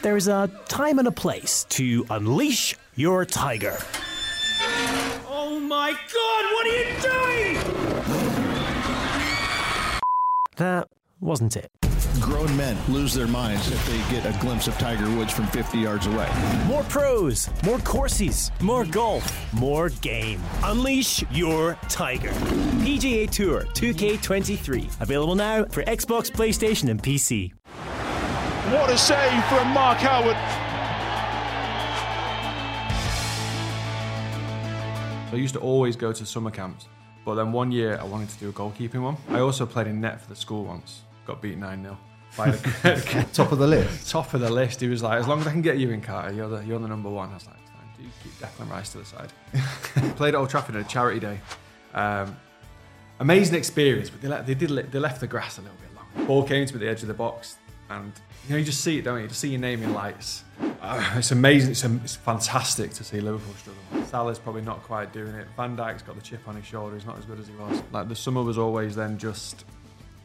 There's a time and a place to unleash your tiger. Oh my god, what are you doing? That wasn't it. Grown men lose their minds if they get a glimpse of Tiger Woods from 50 yards away. More pros, more courses, more golf, more game. Unleash your tiger. PGA Tour 2K23. Available now for Xbox, PlayStation, and PC. What a save from Mark Howard. I used to always go to summer camps, but then one year I wanted to do a goalkeeping one. I also played in net for the school once. Got beat 9 0. Top of the list. Top of the list. He was like, as long as I can get you in, Carter, you're the, you're the number one. I was like, fine, do keep Declan Rice to the side. Played at Old Trafford at a charity day. Um, amazing experience, but they, le- they did le- they left the grass a little bit long. Ball came to the edge of the box, and you know you just see it, don't you? You just see your name in lights. Uh, it's amazing. It's, it's fantastic to see Liverpool struggle. Salah's probably not quite doing it. Van Dijk's got the chip on his shoulder. He's not as good as he was. Like the summer was always then just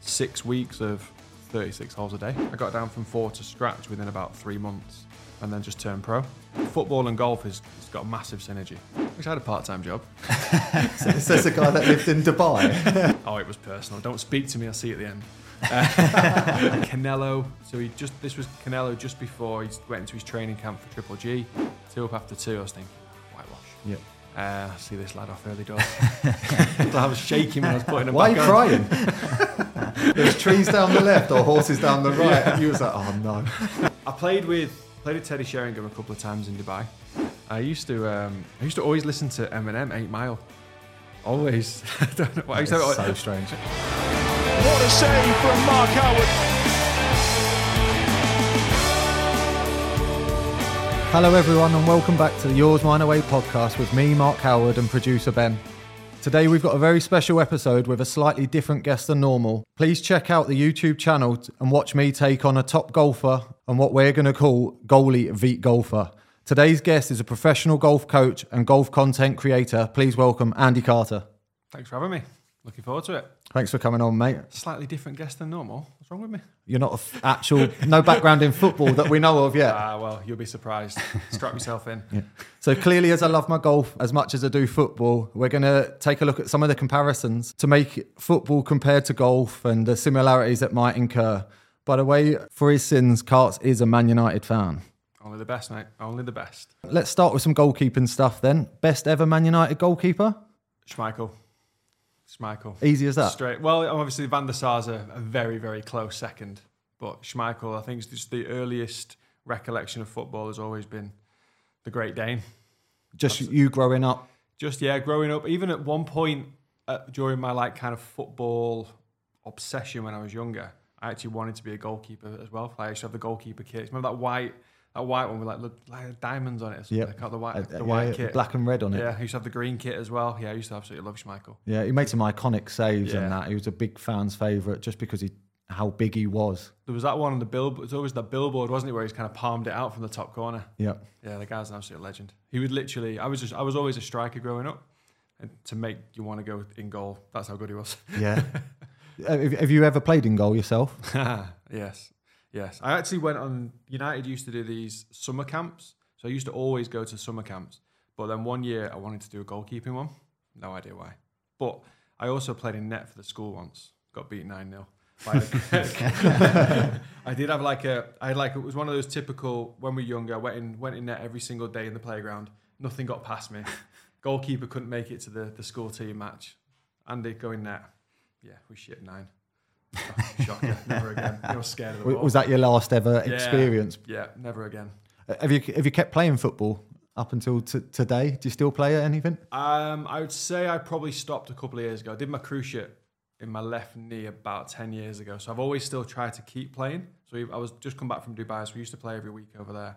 six weeks of 36 holes a day. I got down from four to scratch within about three months and then just turned pro. Football and golf has got massive synergy. Wish I had a part-time job. Says the guy that lived in Dubai. oh, it was personal. Don't speak to me. I'll see you at the end. Uh, Canelo. So he just this was Canelo just before he went into his training camp for Triple G. Two up after two. I was thinking, whitewash. Yeah. Uh, see this lad off early doors. I was shaking when I was putting him Why are you on. crying? There's trees down the left or horses down the right. And you was like, oh no. I played with played with Teddy Sheringham a couple of times in Dubai. I used to um, I used to always listen to Eminem Eight Mile. Always. I don't know. why. I to It's so strange. What a save from Mark Howard. Hello, everyone, and welcome back to the Yours Mine Away podcast with me, Mark Howard, and producer Ben. Today, we've got a very special episode with a slightly different guest than normal. Please check out the YouTube channel and watch me take on a top golfer and what we're going to call goalie Veet Golfer. Today's guest is a professional golf coach and golf content creator. Please welcome Andy Carter. Thanks for having me. Looking forward to it. Thanks for coming on, mate. Slightly different guest than normal. What's wrong with me? You're not a f- actual, no background in football that we know of yet. Ah, well, you'll be surprised. Strap yourself in. So clearly, as I love my golf as much as I do football, we're going to take a look at some of the comparisons to make football compared to golf and the similarities that might incur. By the way, for his sins, Karts is a Man United fan. Only the best, mate. Only the best. Let's start with some goalkeeping stuff then. Best ever Man United goalkeeper? Schmeichel. Schmeichel. Easy as that. Straight. Well, obviously Van der Sar's a, a very, very close second, but Schmeichel, I think, is just the earliest recollection of football has always been the Great Dane. Just you growing up. Just yeah, growing up, even at one point uh, during my like kind of football obsession when I was younger, I actually wanted to be a goalkeeper as well. I used to have the goalkeeper kit. Remember that white, that white one with like, like diamonds on it. Like, the white, the yeah, white yeah, kit, black and red on it. Yeah, he used to have the green kit as well. Yeah, I used to absolutely love Schmeichel. Yeah, he made some iconic saves Yeah. and that. He was a big fans' favourite just because he how big he was. There was that one on the billboard. It was always that billboard, wasn't it, where he's kind of palmed it out from the top corner. Yeah. Yeah, the guy's an absolute legend. He would literally. I was just. I was always a striker growing up, and to make you want to go in goal. That's how good he was. Yeah. Have you ever played in goal yourself? yes, yes. I actually went on. United used to do these summer camps, so I used to always go to summer camps. But then one year I wanted to do a goalkeeping one. No idea why. But I also played in net for the school once. Got beat nine 0 I did have like a. I had like it was one of those typical when we were younger. Went in went in net every single day in the playground. Nothing got past me. Goalkeeper couldn't make it to the the school team match. Andy go in net. Yeah, we shit nine. Fucking Shocker. Never again. You're scared of the ball. Was that your last ever Yeah. experience? Yeah, never again. Have you have you kept playing football up until t- today? Do you still play at anything? Um, I would say I probably stopped a couple of years ago. I did my cruciate in my left knee about 10 years ago. So I've always still tried to keep playing. So I was just come back from Dubai. So we used to play every week over there.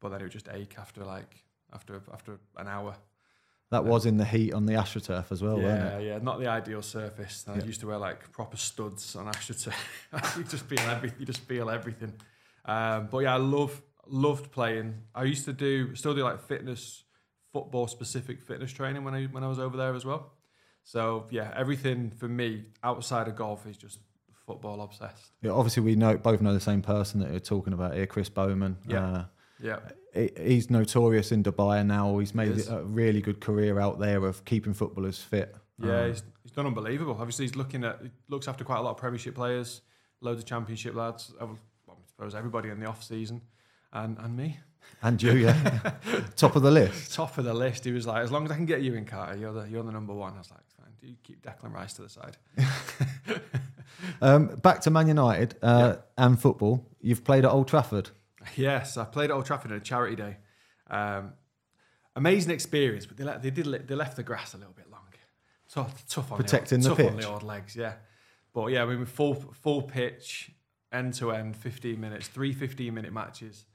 But then it would just ache after like, after after an hour. That was in the heat on the AstroTurf as well, yeah, wasn't it? yeah, not the ideal surface. I used to wear like proper studs on AstroTurf. you just feel everything. You just feel everything. Um, but yeah, I love loved playing. I used to do still do like fitness, football specific fitness training when I when I was over there as well. So yeah, everything for me outside of golf is just football obsessed. Yeah, obviously, we know both know the same person that you're talking about here, Chris Bowman. Yeah. Uh, Yeah, he's notorious in Dubai now. He's made is. a really good career out there of keeping footballers fit. yeah, Um, he's, he's done unbelievable. Obviously, he's looking at he looks after quite a lot of Premiership players, loads of Championship lads. I would- I suppose everybody in the off season, and and me. and you, yeah, top of the list. top of the list. He was like, as long as I can get you in, Carter, you're the you're the number one. I was like, fine. Do you keep Declan Rice to the side? Um, back to Man United uh, and football. You've played at Old Trafford. Yes, I played at Old Trafford on a charity day. Um, amazing experience, but they let, they did they left the grass a little bit long. So tough on Protecting the, the old, tough on the old legs, yeah. But yeah, we were full full pitch, end to end, 15 minutes, three 15 minute matches.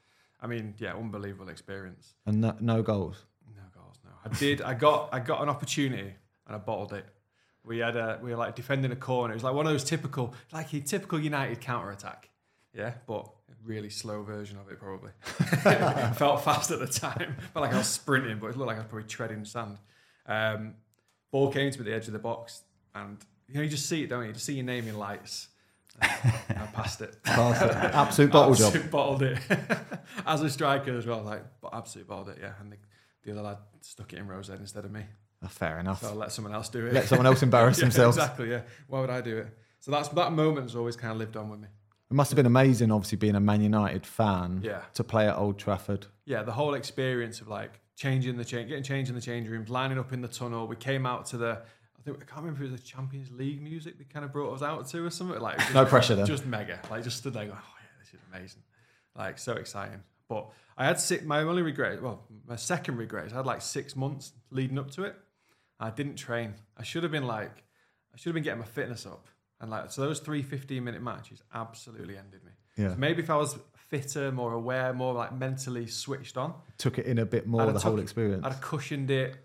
I mean, yeah, unbelievable experience. And no, no goals. No goals, no. I did. I got. I got an opportunity and I bottled it. We had a. We were like defending a corner. It was like one of those typical, like a typical United counter attack. Yeah, but really slow version of it probably. it felt fast at the time. Felt like I was sprinting, but it looked like I was probably treading sand. Um, ball came to me at the edge of the box, and you know you just see it, don't you? You just see your name in lights. I passed it. Passed it. Absolute bottle job. Bottled it. As a striker as well, like but absolute bottled it, yeah. And the, the other lad stuck it in Rose Head instead of me. Ah, fair enough. So I'll let someone else do it. Let someone else embarrass Yeah, themselves. Exactly, yeah. Why would I do it? So that's that moment's always kind of lived on with me. It must have been amazing, obviously, being a Man United fan Yeah. to play at Old Trafford. Yeah, the whole experience of like changing the change, getting changed in the change rooms, lining up in the tunnel. We came out to the, I think I can't remember if it was the Champions League music they kind of brought us out to or something like. was No pressure then. Just mega, like just stood there going, oh yeah, this is amazing, like so exciting. But I had six. My only regret, well, my second regret is I had like six months leading up to it. I didn't train. I should have been like, I should have been getting my fitness up. And like, so those three 15 minute matches absolutely ended me. Yeah. So maybe if I was fitter, more aware, more like mentally switched on, Took it in a bit more, the whole took- experience. I'd have cushioned it,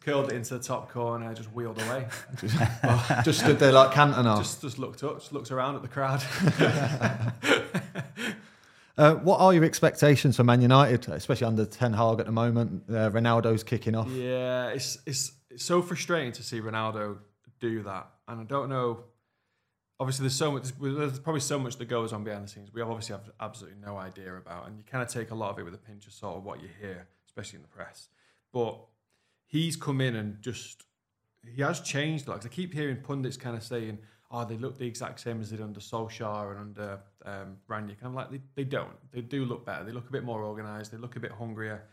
curled it into the top corner, just wheeled away. Just stood there like Cantona. just, just looked up, just looked around at the crowd. Uh, what are your expectations for Man United, especially under Ten Hag at the moment? Uh, Ronaldo's kicking off. yeah, it's, it's it's so frustrating to see Ronaldo do that, and I don't know. Obviously, there's so much. There's probably so much that goes on behind the scenes. We obviously have absolutely no idea about, and you kind of take a lot of it with a pinch of salt of what you hear, especially in the press. But he's come in and just he has changed. Like I keep hearing pundits kind of saying, "Oh, they look the exact same as they did under Solskjaer and under um, Rangnick." And I'm like, they, they don't. They do look better. They look a bit more organised. They look a bit hungrier.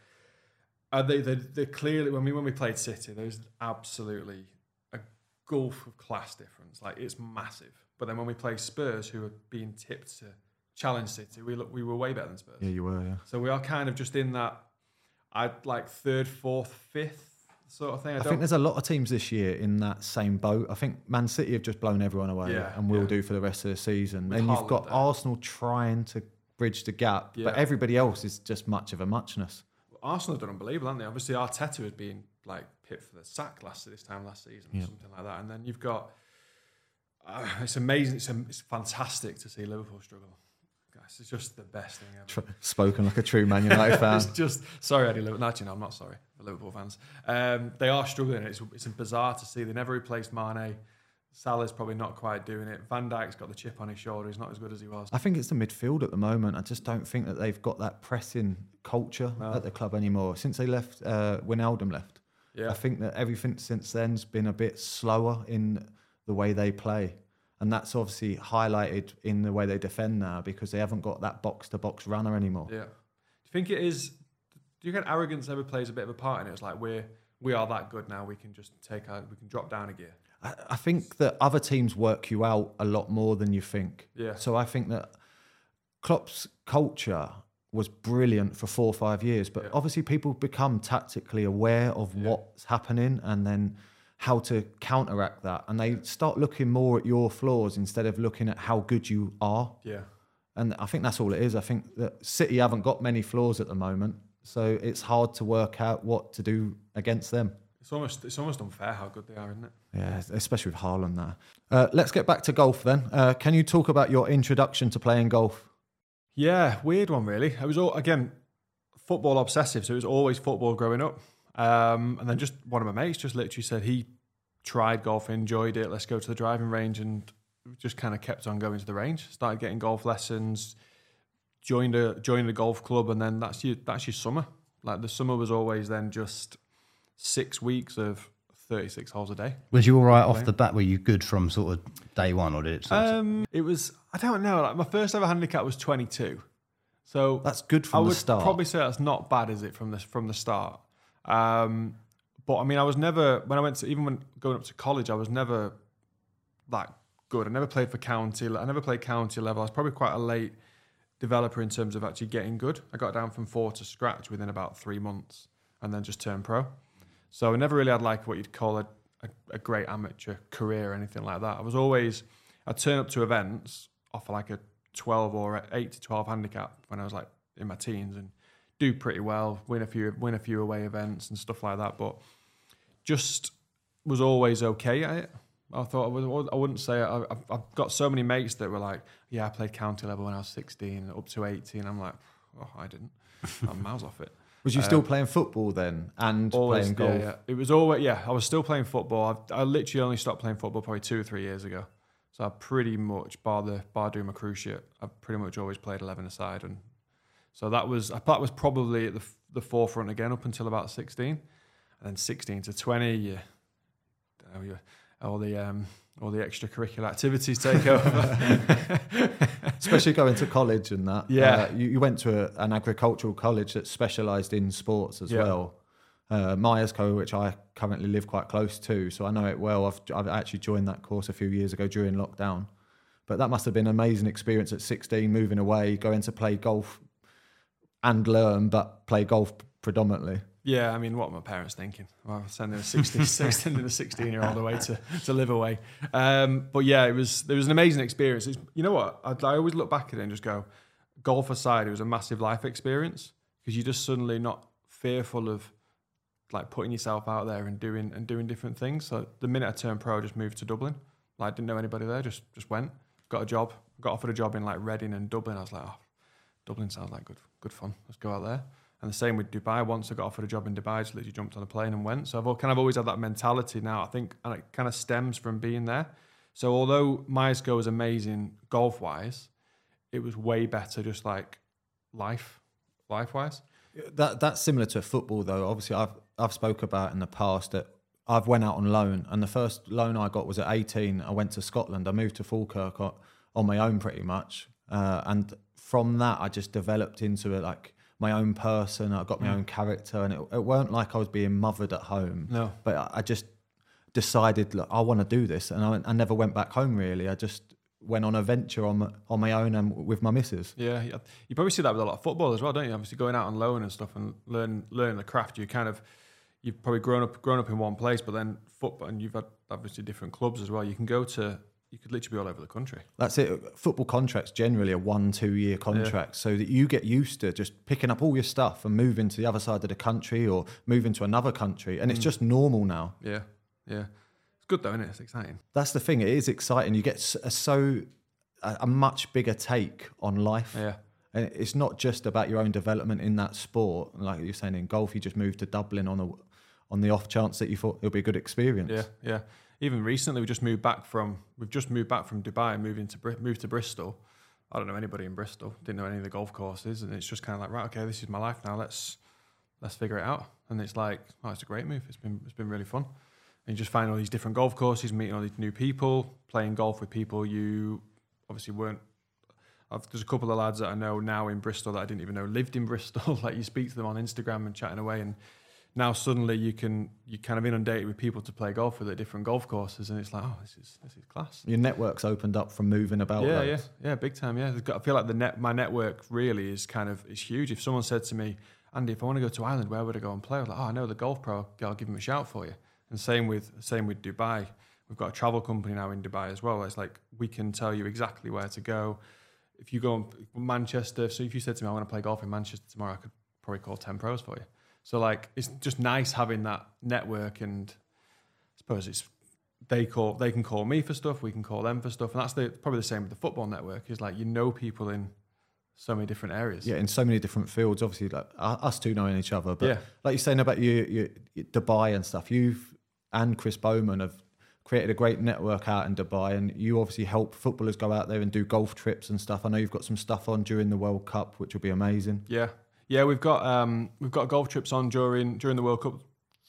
Uh, they they they clearly when we when we played City, there's absolutely a gulf of class difference. Like it's massive. But then when we play Spurs, who are being tipped to challenge City, we look we were way better than Spurs. Yeah, you were. Yeah. So we are kind of just in that, I'd like third, fourth, fifth sort of thing. I, I think there's a lot of teams this year in that same boat. I think Man City have just blown everyone away Yeah, and will yeah. do for the rest of the season. With and you've got there. Arsenal trying to bridge the gap. Yeah. But everybody else is just much of a muchness. Arsenal have done unbelievable, haven't they? Obviously, Arteta had been like picked for the sack last this time last season, or something like that. And then you've got uh, it's amazing. It's, it's fantastic to see Liverpool struggle. Guys, it's just the best thing ever. Spoken like a true Man United fan. it's just sorry, Eddie Liverpool. Actually, no, I'm not sorry for Liverpool fans. Um, they are struggling. It's it's bizarre to see. They never replaced Mane. Salah's probably not quite doing it. Van Dijk's got the chip on his shoulder. He's not as good as he was. I think it's the midfield at the moment. I just don't think that they've got that pressing culture No. at the club anymore. Since they left, uh, Wijnaldum left. Yeah. I think that everything since then's been a bit slower in the way they play. And that's obviously highlighted in the way they defend now because they haven't got that box to box runner anymore. Yeah. Do you think it is? Do you think arrogance ever plays a bit of a part in it? It's like we're we are that good now. We can just take our we can drop down a gear. I, I think that other teams work you out a lot more than you think. Yeah. So I think that Klopp's culture was brilliant for four or five years, but obviously people become tactically aware of what's happening and then how to counteract that, and they start looking more at your flaws instead of looking at how good you are. Yeah. And I think that's all it is. I think that City haven't got many flaws at the moment, so it's hard to work out what to do against them. It's almost it's almost unfair how good they are, isn't it? Yeah, especially with Haaland there. Uh, let's get back to golf then. Uh, can you talk about your introduction to playing golf? Yeah, weird one really. I was all again football obsessive, so it was always football growing up. Um, and then just one of my mates just literally said he tried golf, enjoyed it. Let's go to the driving range, and just kind of kept on going to the range. Started getting golf lessons, joined a joined a golf club, and then that's your that's your summer. Like the summer was always then just six weeks of thirty six holes a day. Was you all right off the bat? Were you good from sort of day one, or did it? Um, it was I don't know. Like my first ever handicap was twenty two, so That's good from I the would start. probably say that's not bad, is it, from the from the start? Um, but I mean, I was never when I went to even when going up to college, I was never that good. I never played for county. I never played county level. I was probably quite a late developer in terms of actually getting good. I got down from four to scratch within about three months, and then just turned pro. So I never really had like what you'd call a, a, a great amateur career or anything like that. I was always I'd turn up to events off like a twelve or eight to twelve handicap when I was like in my teens and do pretty well, win a few win a few away events and stuff like that. But just was always okay at it. I thought I, was, I wouldn't say I, I've, I've got so many mates that were like, yeah, I played county level when I was 16, up to 18. I'm like, oh, I didn't. I'm miles off it. Was you Um, still playing football then and Always, playing golf? Yeah, yeah. It was always yeah. I was still playing football. I, I literally only stopped playing football probably two or three years ago. So I pretty much bar the bar doing my cruciate. I've pretty much always played eleven aside, and so that was that was probably at the the forefront again up until about sixteen, and then sixteen to twenty. You, you all the um, all the extracurricular activities take over. Especially going to college and that. Yeah. Uh, you, you went to a, an agricultural college that specialised in sports as Yeah. well. Uh, which I currently live quite close to, so I know it well. I've, I've actually joined that course a few years ago during lockdown. But that must have been an amazing experience at 16, moving away, going to play golf and learn, but play golf predominantly. Yeah, I mean, what were my parents thinking? Well, sending a 16, sending a 16 year old away to, to live away. Um, but yeah, it was it was an amazing experience. It's, you know what? I, I always look back at it and just go, golf aside, it was a massive life experience because you're just suddenly not fearful of like putting yourself out there and doing and doing different things. So the minute I turned pro, I just moved to Dublin. Like didn't know anybody there, just just went, got a job, got offered a job in like Reading and Dublin. I was like, oh, Dublin sounds like good good fun. Let's go out there. And the same with Dubai. Once I got offered a job in Dubai, I just literally jumped on a plane and went. So I've kind of always had that mentality now. I think, and it kind of stems from being there. So although Myerscough was amazing golf wise, it was way better just like life, life wise. That that's similar to football though. Obviously, I've I've spoke about in the past that I've went out on loan, and the first loan I got was at 18. I went to Scotland. I moved to Falkirk on, on my own pretty much, uh, and from that I just developed into it like my own person. I got my Mm. own character, and it, it weren't like I was being mothered at home. No. but I, I just decided look, I want to do this, and I, I never went back home really. I just went on a venture on my, on my own and with my missus. Yeah, yeah. you probably see that with a lot of football as well, don't you? Obviously, going out on loan and stuff and learn learning the craft. You kind of you've probably grown up grown up in one place, but then football and you've had obviously different clubs as well. You can go to you could literally be all over the country. That's it. Football contracts generally are one, two year contracts, so that you get used to just picking up all your stuff and moving to the other side of the country or moving to another country, and it's Mm. just normal now. Yeah, yeah. It's good though, isn't it? It's exciting. That's the thing. It is exciting. You get a so a, a much bigger take on life. Yeah. And it's not just about your own development in that sport. Like you're saying in golf, you just moved to Dublin on a on the off chance that you thought it'll be a good experience. Yeah, yeah. Even recently, we just moved back from we've just moved back from Dubai and moved into moved to Bristol. I don't know anybody in Bristol. Didn't know any of the golf courses, and it's just kind of like right, okay, this is my life now. Let's let's figure it out. And it's like, oh, it's a great move. It's been it's been really fun. And you just find all these different golf courses, meeting all these new people, playing golf with people you obviously weren't. I've, there's a couple of lads that I know now in Bristol that I didn't even know lived in Bristol. like you speak to them on Instagram and chatting away, and now suddenly you can you kind of inundated with people to play golf with at different golf courses, and it's like, oh, this is this is class. Your network's opened up from moving about. Yeah, loads. yeah, yeah, big time. Yeah, I feel like the net my network really is kind of is huge. If someone said to me, Andy, if I want to go to Ireland, where would I go and play? I was like, oh, I know the golf pro. I'll give him a shout for you. And same with same with Dubai. We've got a travel company now in Dubai as well. It's like we can tell you exactly where to go. If you go on Manchester, so if you said to me, I want to play golf in Manchester tomorrow, I could probably call ten pros for you. So like, it's just nice having that network, and I suppose it's they call they can call me for stuff, we can call them for stuff, and that's the probably the same with the football network. Is like you know people in so many different areas. Yeah, in so many different fields. Obviously, like us two knowing each other, but Yeah. like you're saying about you, you, Dubai and stuff. You've and Chris Bowman have created a great network out in Dubai, and you obviously help footballers go out there and do golf trips and stuff. I know you've got some stuff on during the World Cup, which will be amazing. Yeah, yeah, we've got um, we've got golf trips on during during the World Cup,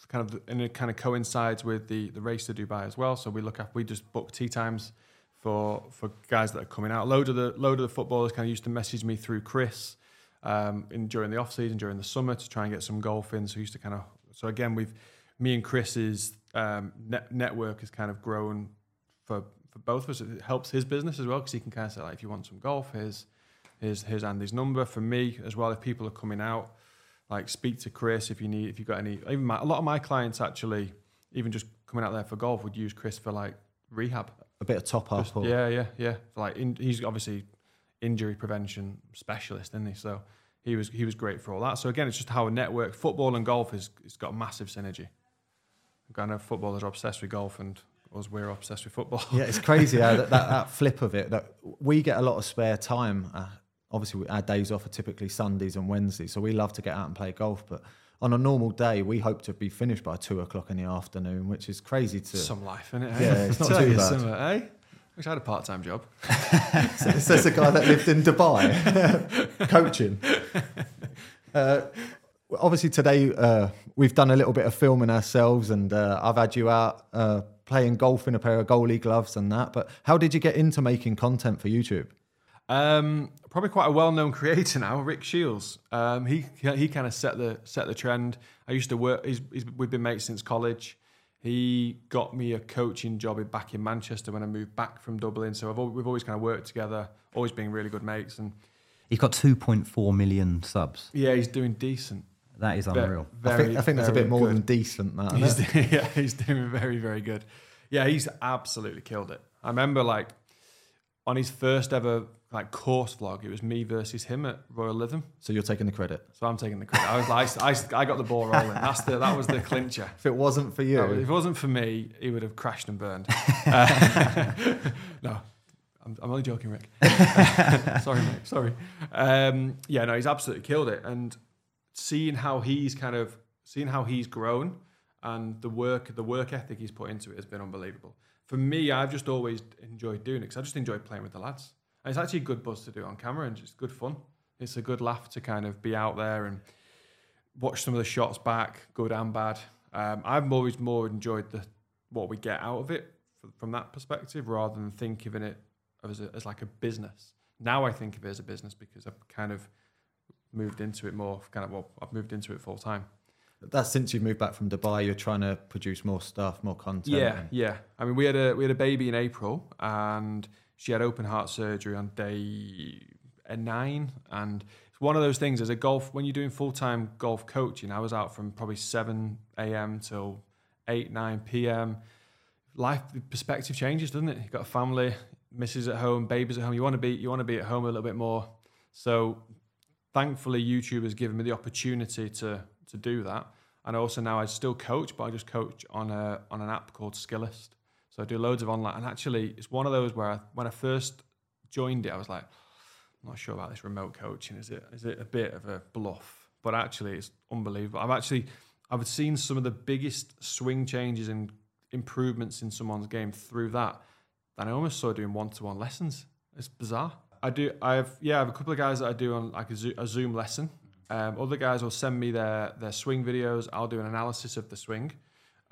kind of, and it kind of coincides with the the race to Dubai as well. So we look we just book tee times for for guys that are coming out. Load of the load of the footballers kind of used to message me through Chris um, in during the off season during the summer to try and get some golf in. So used to kind of so again we've me and Chris's um, net, network has kind of grown for for both of us. It helps his business as well because he can kind of say like if you want some golf, here's here's here's Andy's number for me as well. If people are coming out, like speak to Chris if you need if you've got any. Even my, a lot of my clients actually, even just coming out there for golf, would use Chris for like rehab. A bit of top up. Just- or- yeah, yeah, yeah. Like in, he's obviously injury prevention specialist, isn't he? So he was he was great for all that. So again, it's just how a network football and golf is it's got massive synergy. I know footballers are obsessed with golf and us we're obsessed with football. Yeah, it's crazy how that, that, that flip of it. That we get a lot of spare time. Uh, obviously, our days off are typically Sundays and Wednesdays, so we love to get out and play golf. But on a normal day, we hope to be finished by two o'clock in the afternoon, which is crazy to. Some life, isn't it? Yeah, it's not too bad. something, eh? Wish I had a part-time job. Says the guy that lived in Dubai, coaching. Uh, obviously, today uh, we've done a little bit of filming ourselves, and uh, I've had you out uh, playing golf in a pair of goalie gloves and that. But how did you get into making content for YouTube? Um, probably quite a well-known creator now, Rick Shields. Um, he he kind of set the set the trend. I used to work. He's, he's, we've been mates since college. He got me a coaching job back in Manchester when I moved back from Dublin. So I've, we've always kind of worked together, always been really good mates. And He's got 2.4 million subs. yeah, he's doing decent. That is Ve- unreal. I think, I think that's a bit more good. than decent. That, He's, isn't yeah, he's doing very, very good. Yeah, he's absolutely killed it. I remember like on his first ever like course vlog, it was me versus him at Royal Lytham. So you're taking the credit. So I'm taking the credit. I was like, I, I got the ball rolling. That's the that was the clincher. If it wasn't for you, No, if it wasn't for me, he would have crashed and burned. Uh, no, I'm, I'm only joking, Rick. sorry, mate. Sorry. Um, yeah, no, he's absolutely killed it. And seeing how he's kind of seeing how he's grown and the work the work ethic he's put into it has been unbelievable. For me, I've just always enjoyed doing it because I just enjoy playing with the lads. And it's actually a good buzz to do on camera and just good fun. It's a good laugh to kind of be out there and watch some of the shots back, good and bad. Um, I've always more enjoyed the what we get out of it from that perspective, rather than thinking of it as, a, as like a business. Now I think of it as a business because I've kind of moved into it more. Kind of well, I've moved into it full time. that's since you've moved back from Dubai. You're trying to produce more stuff, more content. Yeah, yeah. I mean, we had a we had a baby in April, and she had open heart surgery on day uh, nine, and it's one of those things. As a golf, when you're doing full time golf coaching, I was out from probably seven a.m. till eight nine p.m. life perspective changes, doesn't it? You've got a family, misses at home, babies at home. You want to be you want to be at home a little bit more. So thankfully, YouTube has given me the opportunity to to do that. And also now I still coach, but I just coach on a on an app called Skillest. So I do loads of online. And actually, it's one of those where I, when I first joined it, I was like, I'm not sure about this remote coaching. Is it is it a bit of a bluff? But actually, it's unbelievable. I've actually I've seen some of the biggest swing changes and improvements in someone's game through that. And I almost saw doing one to one lessons. It's bizarre. I do. I have yeah. I have a couple of guys that I do on like a Zoom lesson. Um, other guys will send me their their swing videos. I'll do an analysis of the swing.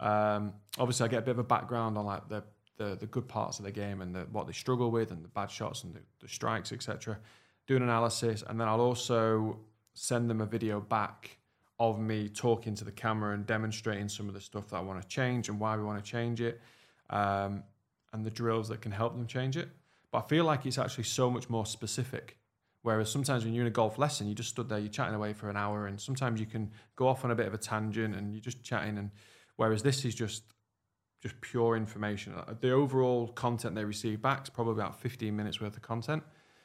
Um, obviously, I get a bit of a background on like the the, the good parts of the game and the, what they struggle with and the bad shots and the, the strikes, etc. Do an analysis, and then I'll also send them a video back of me talking to the camera and demonstrating some of the stuff that I want to change and why we want to change it, um, and the drills that can help them change it. But I feel like it's actually so much more specific. Whereas sometimes when you're in a golf lesson, you just stood there, you're chatting away for an hour, and sometimes you can go off on a bit of a tangent and you're just chatting. And whereas this is just just pure information. Uh, The overall content they receive back is probably about 15 minutes worth of content.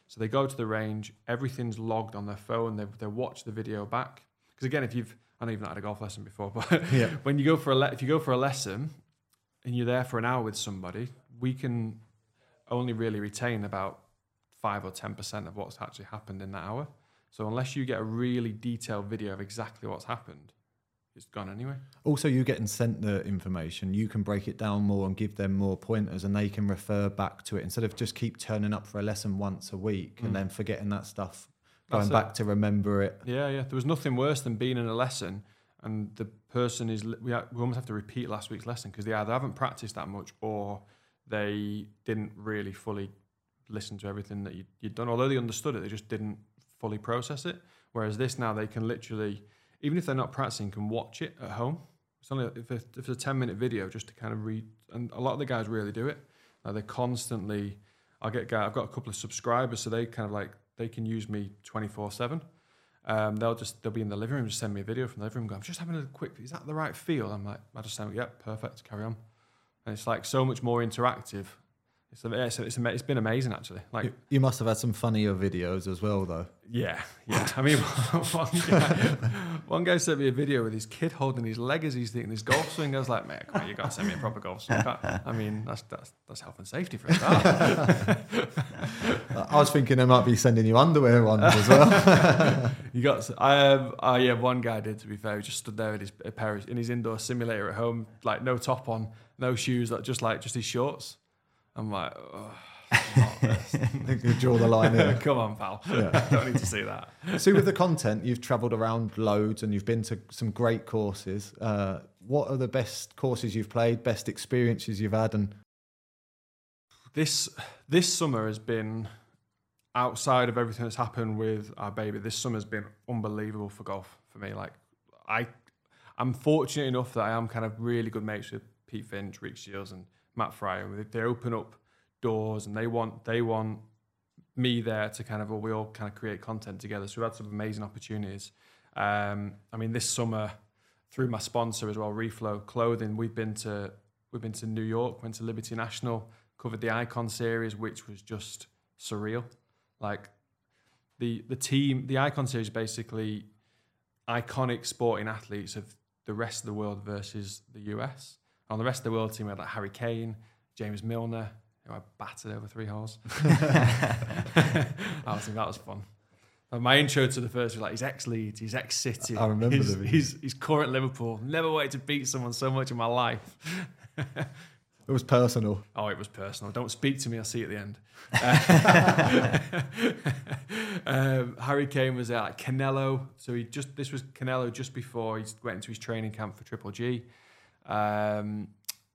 So they go to the range, everything's logged on their phone. They they watch the video back. Because again, if you've I know you've not had a golf lesson before, but Yeah. when you go for a le- if you go for a lesson and you're there for an hour with somebody, we can only really retain about five or ten percent of what's actually happened in that hour. So unless you get a really detailed video of exactly what's happened, it's gone anyway. Also, you getting sent the information, you can break it down more and give them more pointers, and they can refer back to it instead of just keep turning up for a lesson once a week Mm. and then forgetting that stuff, going back to remember it. Yeah, yeah. There was nothing worse than being in a lesson and the person is we, ha- we almost have to repeat last week's lesson because they either haven't practiced that much or they didn't really fully listen to everything that you, you'd done. Although they understood it, they just didn't fully process it. Whereas this now, they can literally, even if they're not practicing, can watch it at home. It's only if it's, if it's a ten minute video just to kind of read, and a lot of the guys really do it. Like they constantly. I get guy. I've got a couple of subscribers, so they kind of like they can use me twenty four seven. Um, they'll just they'll be in the living room, just send me a video from the living room. Go, I'm just having a quick. Is that the right feel? I'm like, I just say, yep, perfect. Carry on. And it's like so much more interactive. It's it's it's, it's been amazing actually. Like You, must have had some funnier videos as well, though. yeah, yeah. I mean, one guy, one guy sent me a video with his kid holding his leg as he's hitting his golf swing. I was like, come on, you got to send me a proper golf swing. I mean, that's that's that's health and safety for a start. I was thinking they might be sending you underwear ones as well. you got. I um, oh yeah, one guy did. To be fair, he just stood there in his pair in his indoor simulator at home, like no top on, no shoes, like just like just his shorts. I'm like, oh, draw the line there. come on, pal. Yeah. Don't need to see that. So with the content, you've travelled around loads and you've been to some great courses. Uh, what are the best courses you've played, best experiences you've had, and this this summer has been outside of everything that's happened with our baby. This summer's been unbelievable for golf for me. Like I, I'm fortunate enough that I am kind of really good mates with Pete Finch, Rick Shields, and Matt Fryer. They- open up doors and they want they want me there to kind of well, we all kind of create content together. So we've had some amazing opportunities. Um, I mean, this summer through my sponsor as well, Reflo Clothing, we've been to we've been to New York, went to Liberty National, covered the Icon Series, which was just surreal. Like the the team, the Icon Series, basically iconic sporting athletes of the rest of the world versus the US. On the rest of the world team, we had like Harry Kane, James Milner, who I battered over three holes. that was that was fun. And my intro to the first was like he's ex Leeds, he's ex City. I remember video. he's current Liverpool. Never wanted to beat someone so much in my life. it was personal? Oh, it was personal. Don't speak to me. I'll see you at the end. um, Harry Kane was there, like Canelo. So he just this was Canelo just before he went into his training camp for Triple G. Um,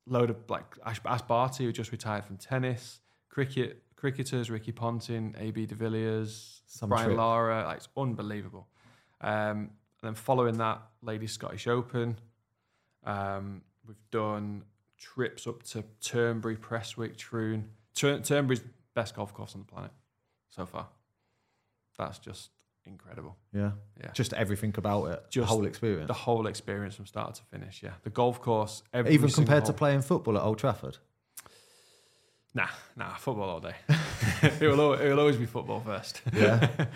load of like Ash, Ash Barty who just retired from tennis, cricket cricketers, Ricky Ponting, AB de Villiers, Some Brian trip. Lara. Like it's unbelievable. Um, and then following that, Ladies Scottish Open. Um, we've done trips up to Turnberry, Prestwick, Troon. Tur- Turnberry's best golf course on the planet so far. That's just incredible. Yeah, Yeah. Just everything about it, the whole experience. The whole experience from start to finish. Yeah, the golf course. Every Even compared to playing football at Old Trafford. Nah, nah, football all day. it will al- it will always be football first. Yeah.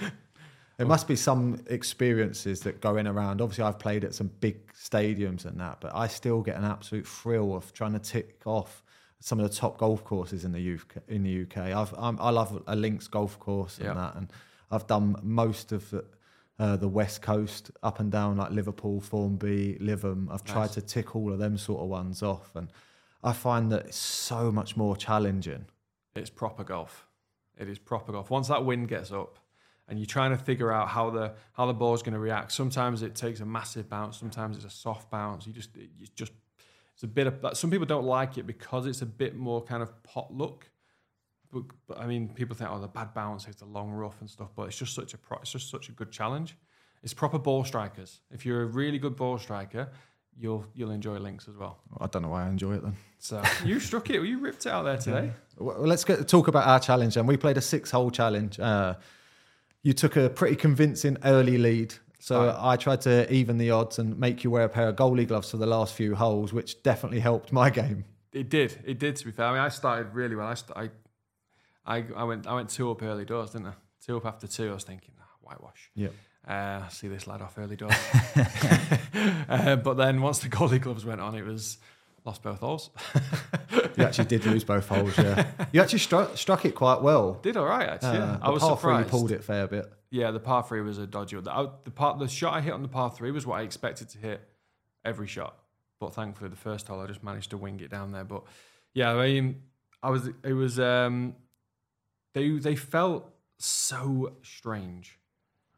There must be some experiences that go in around. Obviously, I've played at some big stadiums and that, but I still get an absolute thrill of trying to tick off some of the top golf courses in the UK. In the UK, I've I'm, I love a links golf course and Yeah. that, and I've done most of the, uh, the west coast up and down like Liverpool, Formby, Lytham. I've tried to tick all of them sort of ones off, and I find that it's so much more challenging. It's proper golf. It is proper golf. Once that wind gets up, and you're trying to figure out how the how the ball's going to react. Sometimes it takes a massive bounce. Sometimes it's a soft bounce. You just you just it's a bit of that. Some people don't like it because it's a bit more kind of pot look. But, but I mean, people think, oh, the bad bounce, it's a long rough and stuff. But it's just such a pro, it's just such a good challenge. It's proper ball strikers. If you're a really good ball striker, you'll you'll enjoy links as well. I don't know why I enjoy it then. So you struck it. You ripped it out there today. Well, let's get talk about our challenge. And we played a six-hole challenge. Uh, you took a pretty convincing early lead. So Right. I tried to even the odds and make you wear a pair of goalie gloves for the last few holes, which definitely helped my game. It did. It did. To be fair, I mean, I started really well. I, st- I, I, I went. I went two up early doors, didn't I? Two up after two. I was thinking, ah, whitewash. Yep. Uh, see this lad off early doors. uh, but then once the goalie gloves went on, it was lost both holes. You actually did lose both holes, yeah. You actually struck, struck it quite well. did all right actually. yeah. Uh, I was par three, you pulled it fair bit. Yeah, the par three was a dodgy one. The, the part, the shot I hit on the par three was what I expected to hit every shot. But thankfully, the first hole I just managed to wing it down there. But yeah, I mean, I was. It was. Um, they they felt so strange.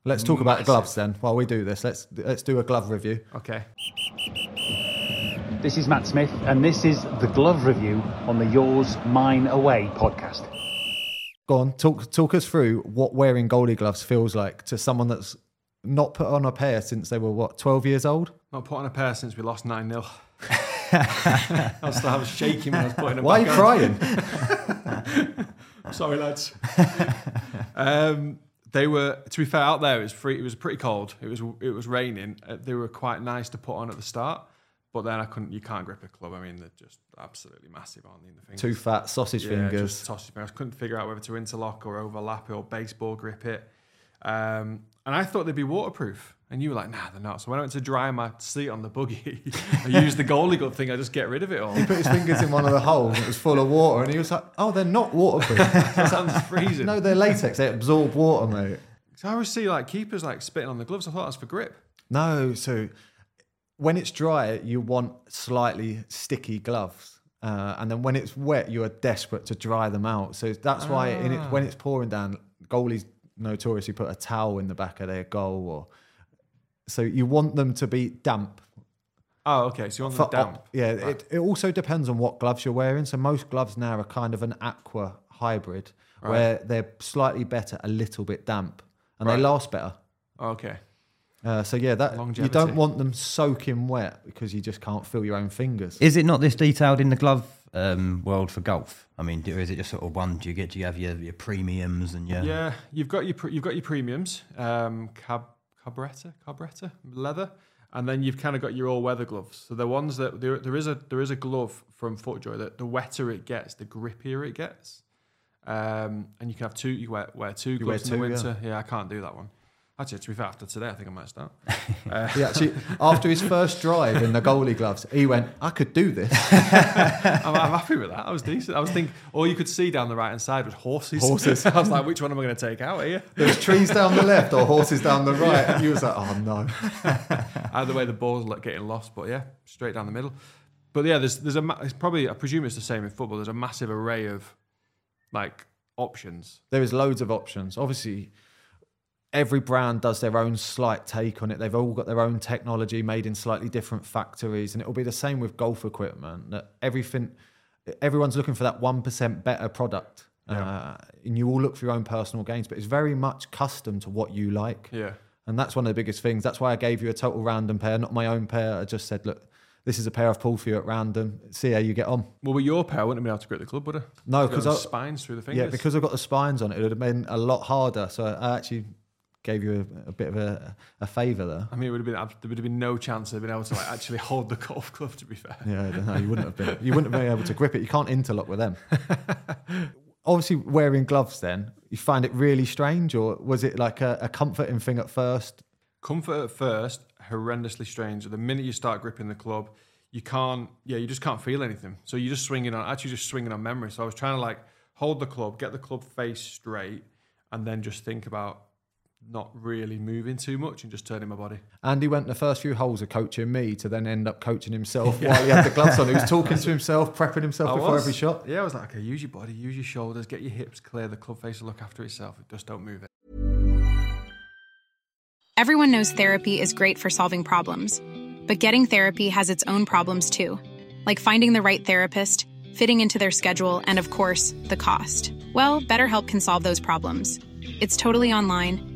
Let's talk about the Massive. gloves then. While we do this, let's let's do a glove review. Okay. This is Matt Smith, and this is the glove review on the Yours, Mine, Away podcast. Go on, talk talk us through what wearing goalie gloves feels like to someone that's not put on a pair since they were what twelve years old. Not put on a pair since we lost 9 0. I, was, I shaking when I was putting them Why are you on. crying? Sorry, lads. um, they were, to be fair, out there it was free. It was pretty cold. It was it was raining. Uh, they were quite nice to put on at the start, but then I couldn't. You can't grip a club. I mean, they're just absolutely massive, aren't they? In the fingers? Two fat sausage Yeah, fingers. just sausage fingers. Couldn't figure out whether to interlock or overlap it or baseball grip it. Um, and I thought they'd be waterproof. And you were like, nah, they're not. So when I went to dry my seat on the buggy, I used the goalie glove thing. I just get rid of it all. He put his fingers in one of the holes it was full of water, and he was like, "Oh, they're not waterproof. sounds freezing. no, they're latex. They absorb water, mate." So I always see like keepers like spitting on the gloves. I thought that's for grip. No, so when it's dry, you want slightly sticky gloves. Uh, and then when it's wet, you are desperate to dry them out. So that's why in it, when it's pouring down, goalies notoriously put a towel in the back of their goal. Or so you want them to be damp. Oh, okay. So you want for them damp? op- yeah, Right. it, it also depends on what gloves you're wearing. So most gloves now are kind of an aqua hybrid, Right. where they're slightly better, a little bit damp, and Right. they last better. Okay. Uh, so yeah, that you don't want them soaking wet because you just can't feel your own fingers. Is it not this detailed in the glove um, world for golf? I mean, do, is it just sort of one? Do you get? Do you have your, your premiums and your? Yeah, you've got your pre- you've got your premiums, um, cab cabretta, cabretta, leather, and then you've kind of got your all weather gloves. So the ones that there, there is a there is a glove from FootJoy that the wetter it gets, the grippier it gets. Um, and you can have two. You wear, wear two You wear gloves in the two, yeah. winter. Yeah. I can't do that one. Actually, to be fair, after today, I think I might start. Uh, He actually, after his first drive in the goalie gloves, he went, "I could do this." I'm, I'm happy with that. I was decent. I was thinking all you could see down the right hand side was horses. Horses. I was like, which one am I going to take out here? There's trees down the left or horses down the right, and you was like, "Oh no." Either way, the ball's like getting lost, but yeah, straight down the middle. But yeah, there's there's a it's probably I presume it's the same in football. There's a massive array of like options. There is loads of options. Obviously, every brand does their own slight take on it. They've all got their own technology made in slightly different factories, and it will be the same with golf equipment. That everything, everyone's looking for that one percent better product, uh, and you all look for your own personal gains. But it's very much custom to what you like. Yeah. And that's one of the biggest things. That's why I gave you a total random pair, not my own pair. I just said, look, this is a pair I've pulled for you at random. See how you get on. Well, with your pair, I wouldn't have been able to grip the club, would I? No, because spines through the fingers. Yeah, because I've got the spines on it, it would have been a lot harder. So I actually gave you a, a bit of a, a favour there. I mean, it would have been there would have been no chance of being able to like actually hold the golf club. To be fair, Yeah, no, you wouldn't have been. You wouldn't have been able to grip it. You can't interlock with them. Obviously, wearing gloves. Then you find it really strange, or was it like a, a comforting thing at first? Comfort at first, horrendously strange. The minute you start gripping the club, you can't. Yeah, you just can't feel anything. So you're just swinging on. Actually, just swinging on memory. So I was trying to like hold the club, get the club face straight, and then just think about not really moving too much and just turning my body. Andy went the first few holes of coaching me to then end up coaching himself while he had the gloves on. He was talking to himself, prepping himself I before was. every shot. Yeah, I was like, okay, use your body, use your shoulders, get your hips clear. The club face will look after itself. Just don't move it. Everyone knows therapy is great for solving problems, but getting therapy has its own problems too, like finding the right therapist, fitting into their schedule, and of course, the cost. Well, BetterHelp can solve those problems. It's totally online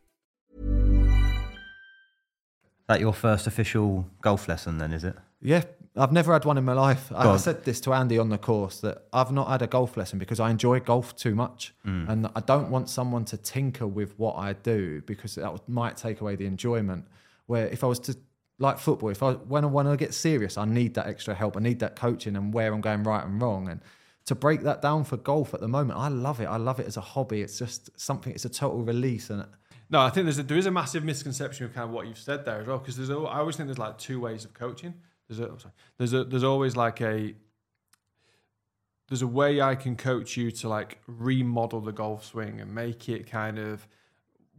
That your first official golf lesson then, is it? Yeah, I've never had one in my life. I, Go I on. said this to Andy on the course that I've not had a golf lesson because I enjoy golf too much, Mm. and I don't want someone to tinker with what I do because that might take away the enjoyment. Where if I was to like football, if I when I want to get serious, I need that extra help. I need that coaching and where I'm going right and wrong. And to break that down for golf at the moment, I love it. I love it as a hobby. It's just something. It's a total release and. No, I think there's a, there is a massive misconception of kind of what you've said there as well. Because there's a, I always think there's like two ways of coaching. There's a, sorry. there's a there's always like a there's a way I can coach you to like remodel the golf swing and make it kind of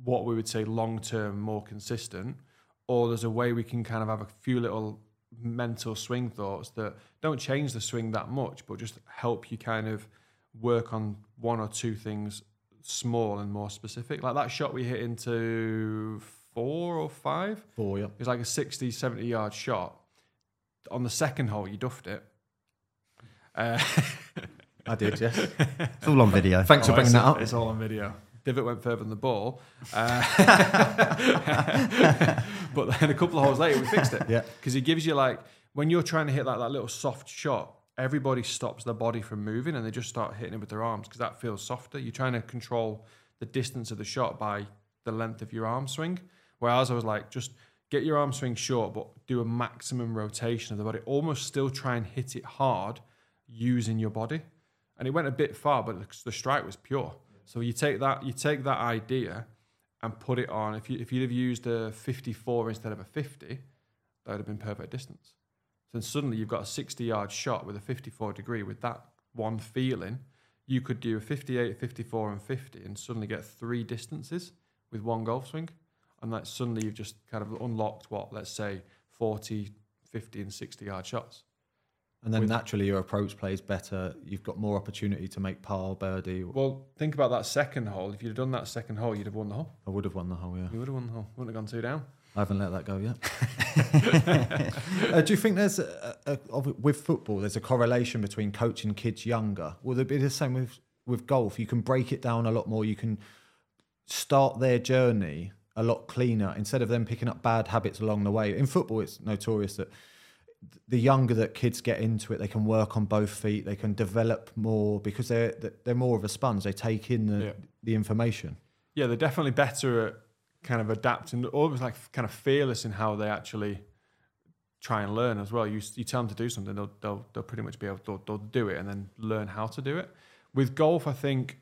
what we would say long term more consistent. Or there's a way we can kind of have a few little mental swing thoughts that don't change the swing that much, but just help you kind of work on one or two things small and more specific. Like that shot we hit into four or five. Four, yeah. It was like a 60, 70 yard shot. On the second hole, you duffed it. Uh, I did, yes. It's all on video. Thanks for Oh, bringing that up. It's all on video. Divot went further than the ball. Uh, but then a couple of holes later, we fixed it. Yeah. Because it gives you like, when you're trying to hit like that little soft shot, everybody stops their body from moving and they just start hitting it with their arms because that feels softer. You're trying to control the distance of the shot by the length of your arm swing. Whereas I was like, just get your arm swing short, but do a maximum rotation of the body. Almost still try and hit it hard using your body. And it went a bit far, but the, strike was pure. So you take that, you take that idea and put it on. If you if you'd have used a 54 instead of a 50, that would have been perfect distance. So then suddenly you've got a 60 yard shot with a 54 degree with that one feeling. You could do a 58, 54, and 50, and suddenly get three distances with one golf swing. And that suddenly you've just kind of unlocked what, let's say, 40, 50, and 60 yard shots. And then With- naturally your approach plays better. You've got more opportunity to make par, birdie. Well, think about that second hole. If you'd have done that second hole, you'd have won the hole. I would have won the hole, yeah. You would have won the hole. Wouldn't have gone two down. I haven't let that go yet. uh, do you think there's a, a, of- with football there's a correlation between coaching kids younger? Will there be the same with with golf? You can break it down a lot more. You can start their journey a lot cleaner instead of them picking up bad habits along the way. In football, it's notorious that the younger that kids get into it, they can work on both feet. They can develop more because they're they're more of a sponge. They take in the Yeah. the information. Yeah, they're definitely better at kind of adapting, almost like kind of fearless in how they actually try and learn as well. You, you tell them to do something, they'll, they'll, they'll pretty much be able to they'll do it and then learn how to do it. With golf, I think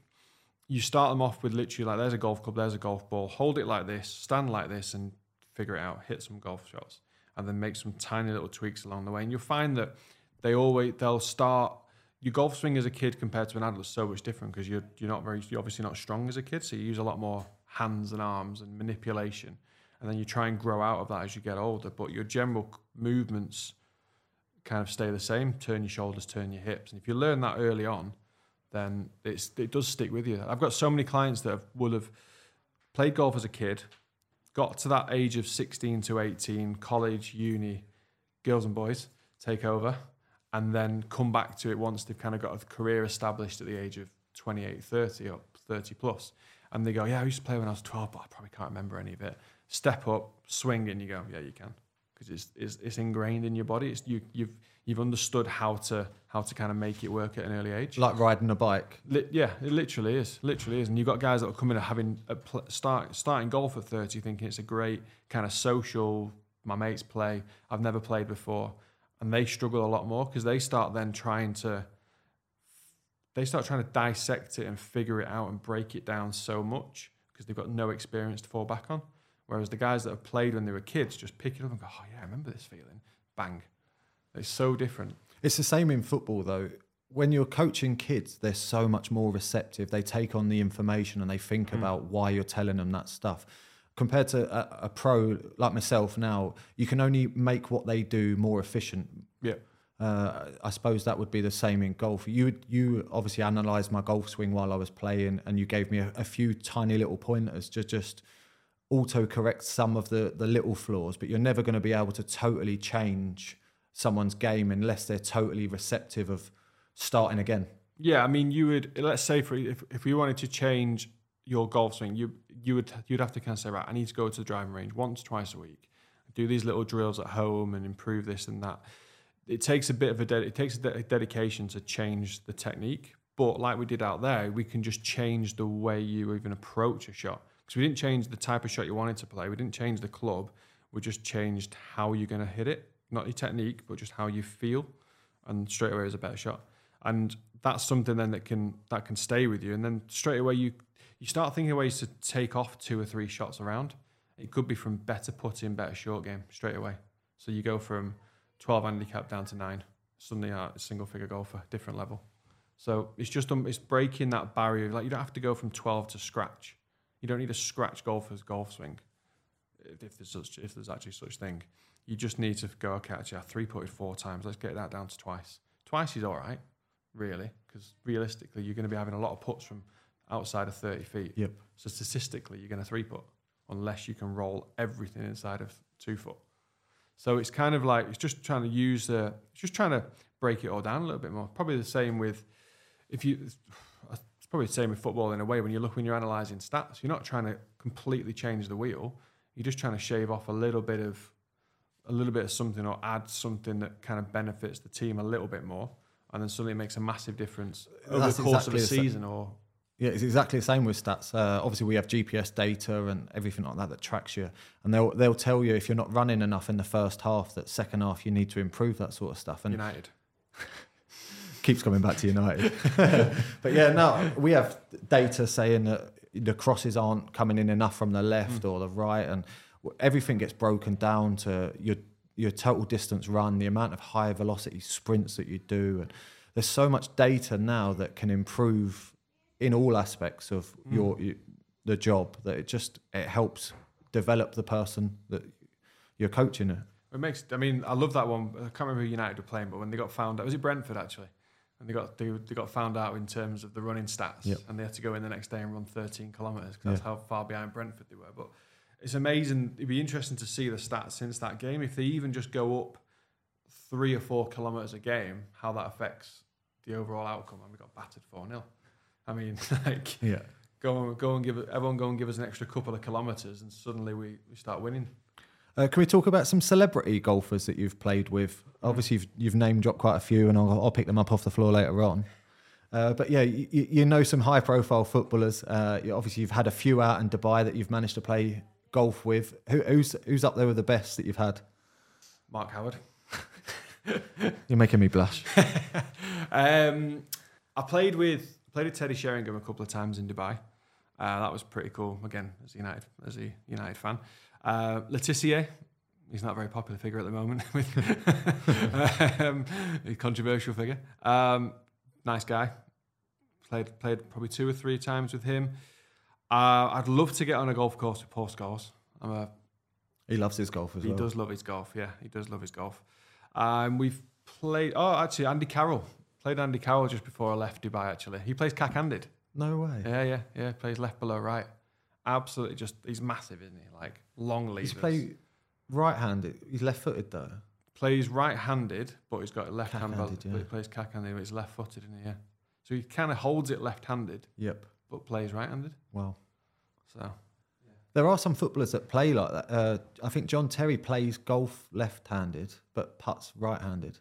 you start them off with literally like, there's a golf club, there's a golf ball, hold it like this, stand like this, and figure it out, hit some golf shots, and then make some tiny little tweaks along the way. And you'll find that they always they'll start your golf swing as a kid compared to an adult is so much different because you're you're not very you're obviously not strong as a kid, so you use a lot more hands and arms and manipulation, and then you try and grow out of that as you get older. But your general movements kind of stay the same. Turn your shoulders, turn your hips, and if you learn that early on, then it does stick with you. I've got so many clients that have, would have played golf as a kid, got to that age of 16 to 18, college, uni, girls and boys take over, and then come back to it once they've kind of got a career established at the age of 28, 30 or 30 plus. And they go, Yeah, I used to play when I was 12, but I probably can't remember any of it. Step up, swing, and you go, Yeah, you can. Because it's, it's, it's ingrained in your body. It's, you, you've, you've understood how to, how to kind of make it work at an early age. Like riding a bike. Li- yeah, it literally is. Literally is. And you've got guys that will come in and having a pl- start starting golf at 30 thinking it's a great kind of social, my mates play, I've never played before. And they struggle a lot more because they start then trying to they start trying to dissect it and figure it out and break it down so much because they've got no experience to fall back on. Whereas the guys that have played when they were kids just pick it up and go, Oh yeah, I remember this feeling. Bang. It's so different. It's the same in football, though. When you're coaching kids, they're so much more receptive. They take on the information and they think Mm. about why you're telling them that stuff. Compared to a, a pro like myself now, you can only make what they do more efficient. Yeah. Uh, I suppose that would be the same in golf. You you obviously analysed my golf swing while I was playing, and you gave me a, a few tiny little pointers to just auto correct some of the the little flaws. But you're never going to be able to totally change someone's game unless they're totally receptive of starting again. Yeah, I mean, you would let's say for if if we wanted to change your golf swing, you you would you'd have to kind of say right, I need to go to the driving range once twice a week, do these little drills at home and improve this and that. It takes a bit of a de- it takes a de- dedication to change the technique, but like we did out there, we can just change the way you even approach a shot. Because we didn't change the type of shot you wanted to play, we didn't change the club, we just changed how you're going to hit it, not your technique, but just how you feel, and straight away is a better shot. And that's something then that can that can stay with you and then straight away you you start thinking of ways to take off two or three shots around. It could be from better putting better short game straight away. So you go from 12 handicap down to 9 suddenly a single figure golfer different level. So it's just um, it's breaking that barrier. Like you don't have to go from 12 to scratch. You don't need a scratch golfer's golf swing if, if there's such if there's actually such thing. You just need to go okay actually I three putted four times. Let's get that down to twice. Twice is all right really, because realistically, you're going to be having a lot of putts from outside of 30 feet. Yep. So statistically, you're going to three put unless you can roll everything inside of two foot. So it's kind of like it's just trying to use the, just trying to break it all down a little bit more. Probably the same with, if you, it's probably the same with football in a way. When you look when you're analysing stats, you're not trying to completely change the wheel. You're just trying to shave off a little bit of, a little bit of something or add something that kind of benefits the team a little bit more and then suddenly it makes a massive difference over That's the course exactly of a season or Yeah, it's exactly the same with stats. Uh, obviously, we have GPS data and everything like that that tracks you, and they'll they'll tell you if you're not running enough in the first half, that second half you need to improve that sort of stuff. And United. keeps coming back to United. but yeah, no, we have data saying that the crosses aren't coming in enough from the left or the right, and everything gets broken down to your your total distance run, the amount of high velocity sprints that you do, and there's so much data now that can improve in all aspects of Mm. your, you, the job that it just it helps develop the person that you're coaching. It makes. I mean, I love that one. I can't remember who United were playing, but when they got found out, was it Brentford actually? And they got they, they got found out in terms of the running stats, Yep. and they had to go in the next day and run 13 kilometers because that's Yeah. how far behind Brentford they were. But it's amazing. It'd be interesting to see the stats since that game. If they even just go up three or four kilometers a game, how that affects the overall outcome. And we got battered four 0 I mean, like, Yeah. go and go and give everyone go and give us an extra couple of kilometers, and suddenly we, we start winning. Uh, can we talk about some celebrity golfers that you've played with? Obviously, you've, you've name dropped quite a few, and I'll, I'll pick them up off the floor later on. Uh, but yeah, you, you know some high profile footballers. Uh, you, obviously, you've had a few out in Dubai that you've managed to play golf with. Who, who's, who's up there with the best that you've had? Mark Howard. You're making me blush. um, I played with played with Teddy Sheringham a couple of times in Dubai. Uh, that was pretty cool. Again, as a United as a United fan. Uh, Letitia, he's not a very popular figure at the moment. um, a controversial figure. Um, nice guy. Played played probably two or three times with him. Uh, I'd love to get on a golf course with Paul Scholes. I'm a He loves his golf as he well. He does love his golf. Yeah, he does love his golf. Um, we've played. Oh, actually, Andy Carroll played Andy Carroll just before I left Dubai. Actually, he plays cack-handed. No way. Yeah, yeah, yeah. Plays left below right. Absolutely, just he's massive, isn't he? Like long levers. He's play right-handed. He's left-footed though. plays right-handed, but he's got a left hand. But yeah. he plays cack-handed, but he's left-footed, isn't he? Yeah. So he kind of holds it left-handed, Yep. but plays right-handed. Wow. So There are some footballers that play like that. Uh, I think John Terry plays golf left-handed, but puts right-handed.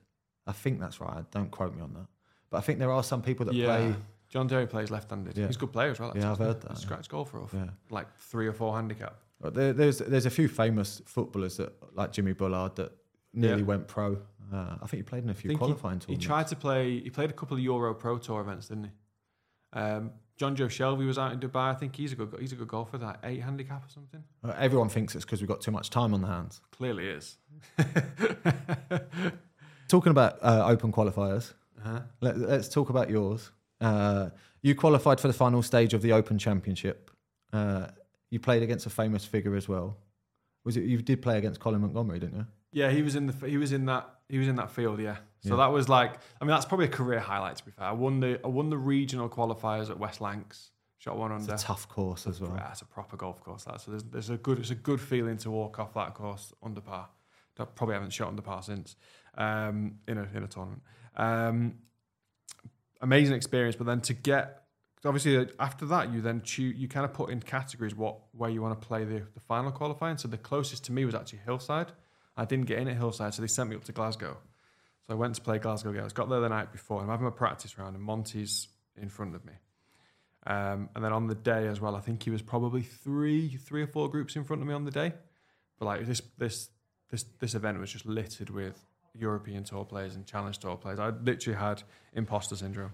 I think that's right. Don't quote me on that. But I think there are some people that yeah, play. John Terry plays left-handed. Yeah. He's a good player as well. Yeah, I've heard that, a yeah. Scratch golfer of Yeah. like three or four handicap. There, there's there's a few famous footballers that like Jimmy Bullard that nearly Yeah. went pro. Uh, I think he played in a few qualifying he- qualifying he, tried to play. He played a couple of Euro Pro Tour events, didn't he? Um, Jonjo Shelvey was out in Dubai. I think he's a good. He's a good golfer. That eight handicap or something. Uh, everyone thinks it's because we've got too much time on the hands. Clearly is. Talking about uh, open qualifiers, Uh-huh. let, us talk about yours. Uh, you qualified for the final stage of the Open Championship. Uh, you played against a famous figure as well. Was it you did play against Colin Montgomerie, didn't you? Yeah, he was in the he was in that he was in that field. Yeah, so Yeah. that was like I mean that's probably a career highlight. To be fair, I won the I won the regional qualifiers at West Lancs. Shot one It's under. a tough course as well. Yeah, it's a proper golf course. That so there's, there's a good it's a good feeling to walk off that course under par. I probably haven't shot under par since um, in a in a tournament. Um, amazing experience, but then to get obviously uh, after that you then choose you kind of put in categories what where you want to play the, the final qualifying. So the closest to me was actually Hillside. I didn't get in at Hillside, so they sent me up to Glasgow. So I went to play Glasgow Gailes. Got there the night before, and I'm having a practice round, and Monty's in front of me. Um, and then on the day as well, I think he was probably three, three or four groups in front of me on the day. But like this, this, this, this event was just littered with European tour players and Challenge tour players. I literally had imposter syndrome.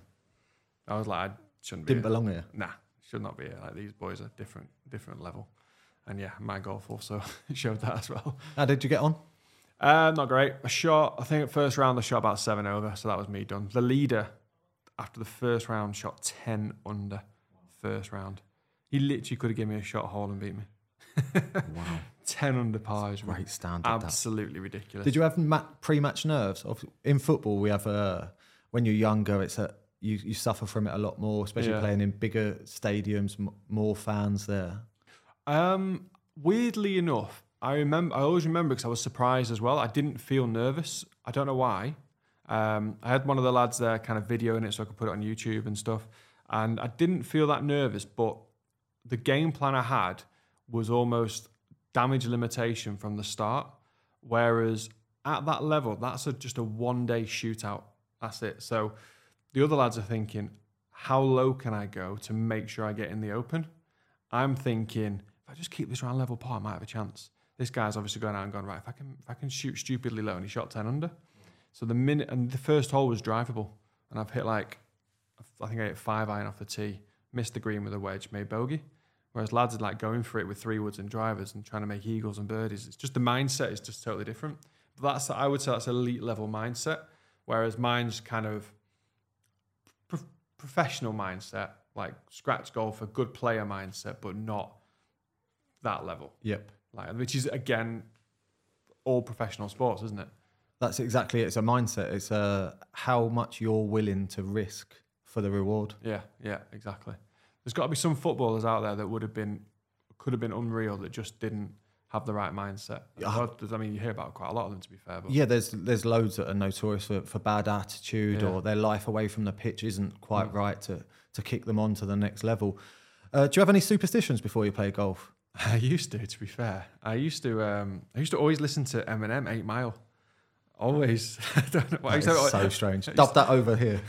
I was like, I shouldn't be Didn't here. belong here. Nah, should not be here. Like these boys are different, different level. And yeah, my golf also showed that as well. How did you get on? Uh, not great. I shot, I think at first round I shot about seven over, so that was me done. The leader, after the first round, shot 10 under first round. He literally could have given me a shot hole and beat me. Wow. 10 under par is Great standard, that. Absolutely ridiculous. Did you have ma- pre-match nerves? In football, we have uh, when you're younger, it's a you, you suffer from it a lot more, especially Yeah. playing in bigger stadiums, m- more fans there. Um, weirdly enough, I remember. I always remember because I was surprised as well. I didn't feel nervous. I don't know why. Um, I had one of the lads there, kind of videoing it, so I could put it on YouTube and stuff. And I didn't feel that nervous, but the game plan I had was almost damage limitation from the start. Whereas at that level, that's a, just a one day shootout. That's it. So the other lads are thinking, how low can I go to make sure I get in the open? I'm thinking, if I just keep this round level par, I might have a chance. This guy's obviously going out and going, right. If I can, if I can shoot stupidly low, and he shot ten under. So the minute and the first hole was drivable, and I've hit like, I think I hit five iron off the tee, missed the green with a wedge, made bogey. Whereas lads are like going for it with three woods and drivers and trying to make eagles and birdies. It's just the mindset is just totally different. But that's I would say that's elite level mindset. Whereas mine's kind of pro- professional mindset, like scratch golfer, good player mindset, but not that level. Yep. Like which is again all professional sports, isn't it? That's exactly it. It's a mindset. It's uh, how much you're willing to risk for the reward. Yeah, yeah, exactly. There's got to be some footballers out there that would have been, could have been unreal that just didn't have the right mindset. Yeah. I mean, you hear about quite a lot of them, to be fair. But Yeah, there's there's loads that are notorious for, for bad attitude Yeah. or their life away from the pitch isn't quite Mm. right to to kick them on to the next level. Uh, do you have any superstitions before you play golf? I used to, to be fair. I used to, um, I used to always listen to Eminem, Eight Mile. Always. I don't know. why. I That is so strange. I Dub that over here.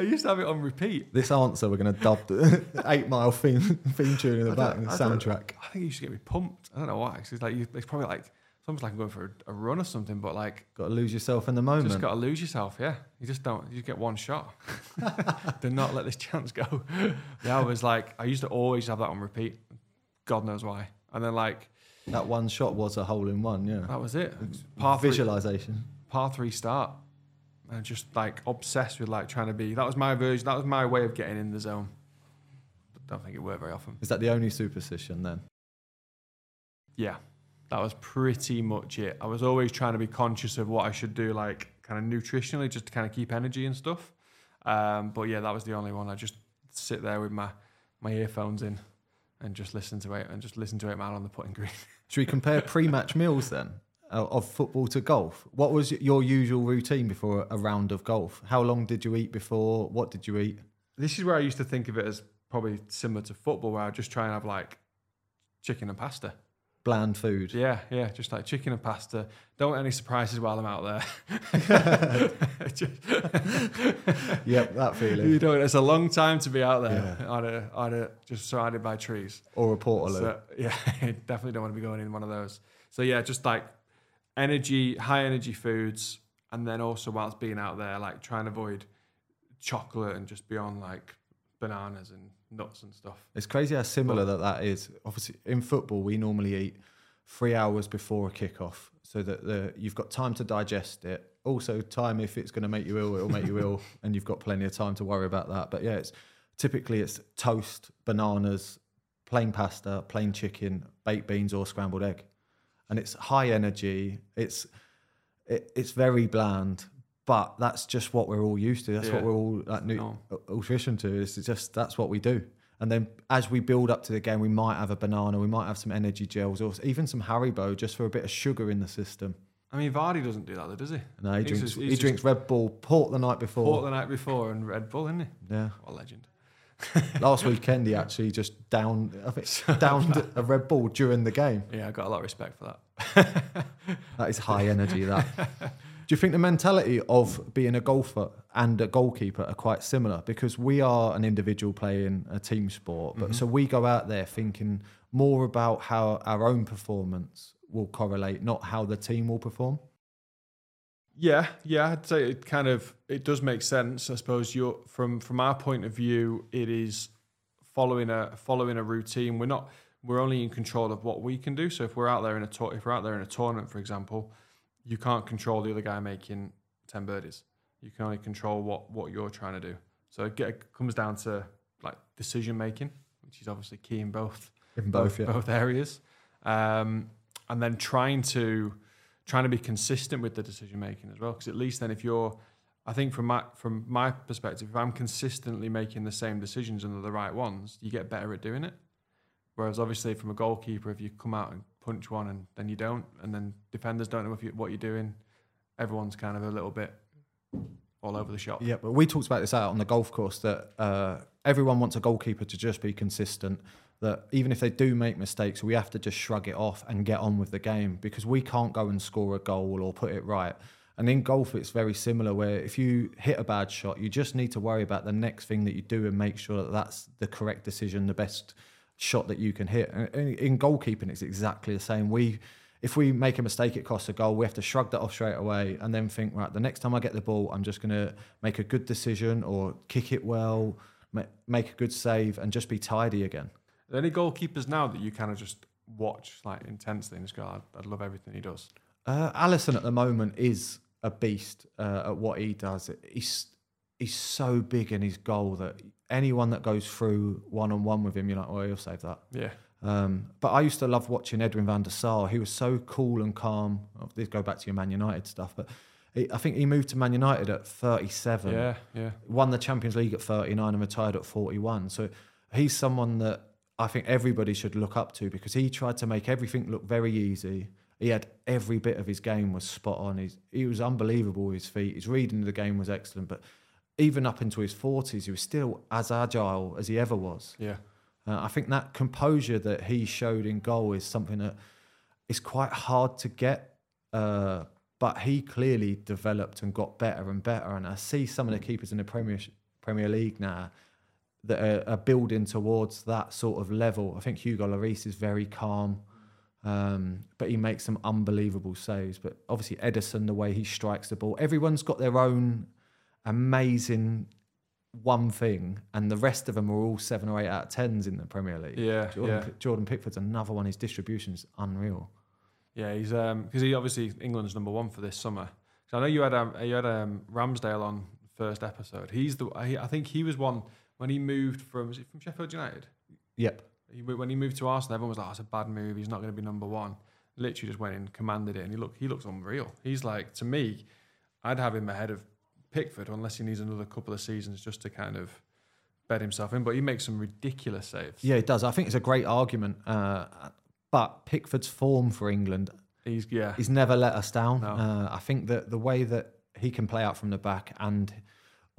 I used to have it on repeat. This answer, we're going to dub the Eight Mile theme, theme tune in the back, the I soundtrack. I think you should get me pumped. I don't know why. 'cause It's like you, it's probably like it's almost like I'm going for a, a run or something. But like, Got to lose yourself in the moment. just got to lose yourself. Yeah, you just don't. You get one shot. Do not let this chance go. Yeah, I was like, I used to always have that on repeat. God knows why. And then like that one shot was a hole in one, yeah. that was it. Par three- Visualization. par three start. And just like obsessed with like trying to be. That was my version. That was my way of getting in the zone. But don't think it worked very often. Is that the only superstition then? Yeah, that was pretty much it. I was always trying to be conscious of what I should do, like kind of nutritionally, just to kind of keep energy and stuff. Um, but yeah, that was the only one. I just sit there with my my earphones in and just listen to it and just listen to it man on the putting green. Should we compare pre-match meals then of football to golf? What was your usual routine before a round of golf? How long did you eat before? What did you eat? This is where I used to think of it as probably similar to football, where I just try and have like chicken and pasta. Bland food. Yeah, yeah, just like chicken and pasta. Don't want any surprises while I'm out there. yep, that feeling. You know, it's a long time to be out there yeah. on a, on a, just surrounded by trees. Or a portaloo. So, yeah, definitely don't want to be going in one of those. So yeah, just like energy, high energy foods, and then also whilst being out there, like try and avoid chocolate and just be on like bananas and nuts and stuff. It's crazy how similar but, that that is. Obviously, in football, we normally eat three hours before a kickoff, so that the, you've got time to digest it. Also, time if it's going to make you ill, it'll make you ill, and you've got plenty of time to worry about that. But yeah, it's typically it's toast, bananas, plain pasta, plain chicken, baked beans, or scrambled egg, and it's high energy. It's it, it's very bland, but that's just what we're all used to. That's yeah. what we're all like nu- nutrition to. It's just that's what we do. And then as we build up to the game, we might have a banana, we might have some energy gels, or even some Haribo just for a bit of sugar in the system. I mean, Vardy doesn't do that, though, does he? No, he drinks. Just, he drinks Red Bull port the night before. Port the night before and Red Bull, isn't he? Yeah. What a legend. Last weekend, he actually just downed, I think, downed a Red Bull during the game. Yeah, I got a lot of respect for that. that is high energy. That. Do you think the mentality of being a golfer and a goalkeeper are quite similar? Because we are an individual playing a team sport, but mm-hmm. so we go out there thinking more about how our own performance will correlate, not how the team will perform. Yeah, yeah, I'd say it kind of it does make sense. I suppose you're from from our point of view, it is following a following a routine. We're not we're only in control of what we can do. So if we're out there in a to- if we're out there in a tournament, for example, you can't control the other guy making 10 birdies. You can only control what, what you're trying to do. So it, get, it comes down to like decision making, which is obviously key in both in both, both, yeah. both areas. Um, and then trying to trying to be consistent with the decision making as well. Because at least then if you're I think from my from my perspective, if I'm consistently making the same decisions and they're the right ones, you get better at doing it. Whereas obviously from a goalkeeper, if you come out and punch one and then you don't, and then defenders don't know you, what you're doing. Everyone's kind of a little bit all over the shop. Yeah, but we talked about this out on the golf course that uh, everyone wants a goalkeeper to just be consistent. That even if they do make mistakes, we have to just shrug it off and get on with the game because we can't go and score a goal or put it right. And in golf, it's very similar where if you hit a bad shot, you just need to worry about the next thing that you do and make sure that that's the correct decision, the best shot that you can hit. And in goalkeeping, it's exactly the same. We, if we make a mistake, it costs a goal. We have to shrug that off straight away and then think, right, the next time I get the ball, I'm just going to make a good decision or kick it well, make a good save, and just be tidy again. Any goalkeepers now that you kind of just watch like intensely and just go, I'd, I'd love everything he does? Uh, Alisson at the moment is a beast uh, at what he does. He's he's so big in his goal that anyone that goes through one on one with him, you're like, oh, he'll save that. Yeah. Um, but I used to love watching Edwin van der Sar. He was so cool and calm. This go back to your Man United stuff, but he, I think he moved to Man United at 37. Yeah, yeah. Won the Champions League at 39 and retired at 41. So he's someone that I think everybody should look up to because he tried to make everything look very easy. He had every bit of his game was spot on. He's, he was unbelievable with his feet. His reading of the game was excellent, but even up into his 40s, he was still as agile as he ever was. Yeah. Uh, I think that composure that he showed in goal is something that is quite hard to get. Uh, but he clearly developed and got better and better. And I see some of the keepers in the Premier Premier League now that are, are building towards that sort of level. I think Hugo Lloris is very calm, um, but he makes some unbelievable saves. But obviously Ederson, the way he strikes the ball, everyone's got their own amazing one thing, and the rest of them are all seven or eight out of tens in the Premier League. Yeah, Jordan, yeah. Jordan Pickford's another one. His distribution is unreal. Yeah, he's because um, he obviously England's number one for this summer. So I know you had um, you had um, Ramsdale on first episode. He's the I I think he was one when he moved from was it from Sheffield United. Yep. He, when he moved to Arsenal, everyone was like, oh, "It's a bad move. He's not going to be number one." Literally just went in, commanded it, and he look he looks unreal. He's like to me, I'd have him ahead of Pickford unless he needs another couple of seasons just to kind of bed himself in. But he makes some ridiculous saves. Yeah, it does. I think it's a great argument. Uh, but Pickford's form for England, he's yeah, he's never let us down. No. Uh, I think that the way that he can play out from the back and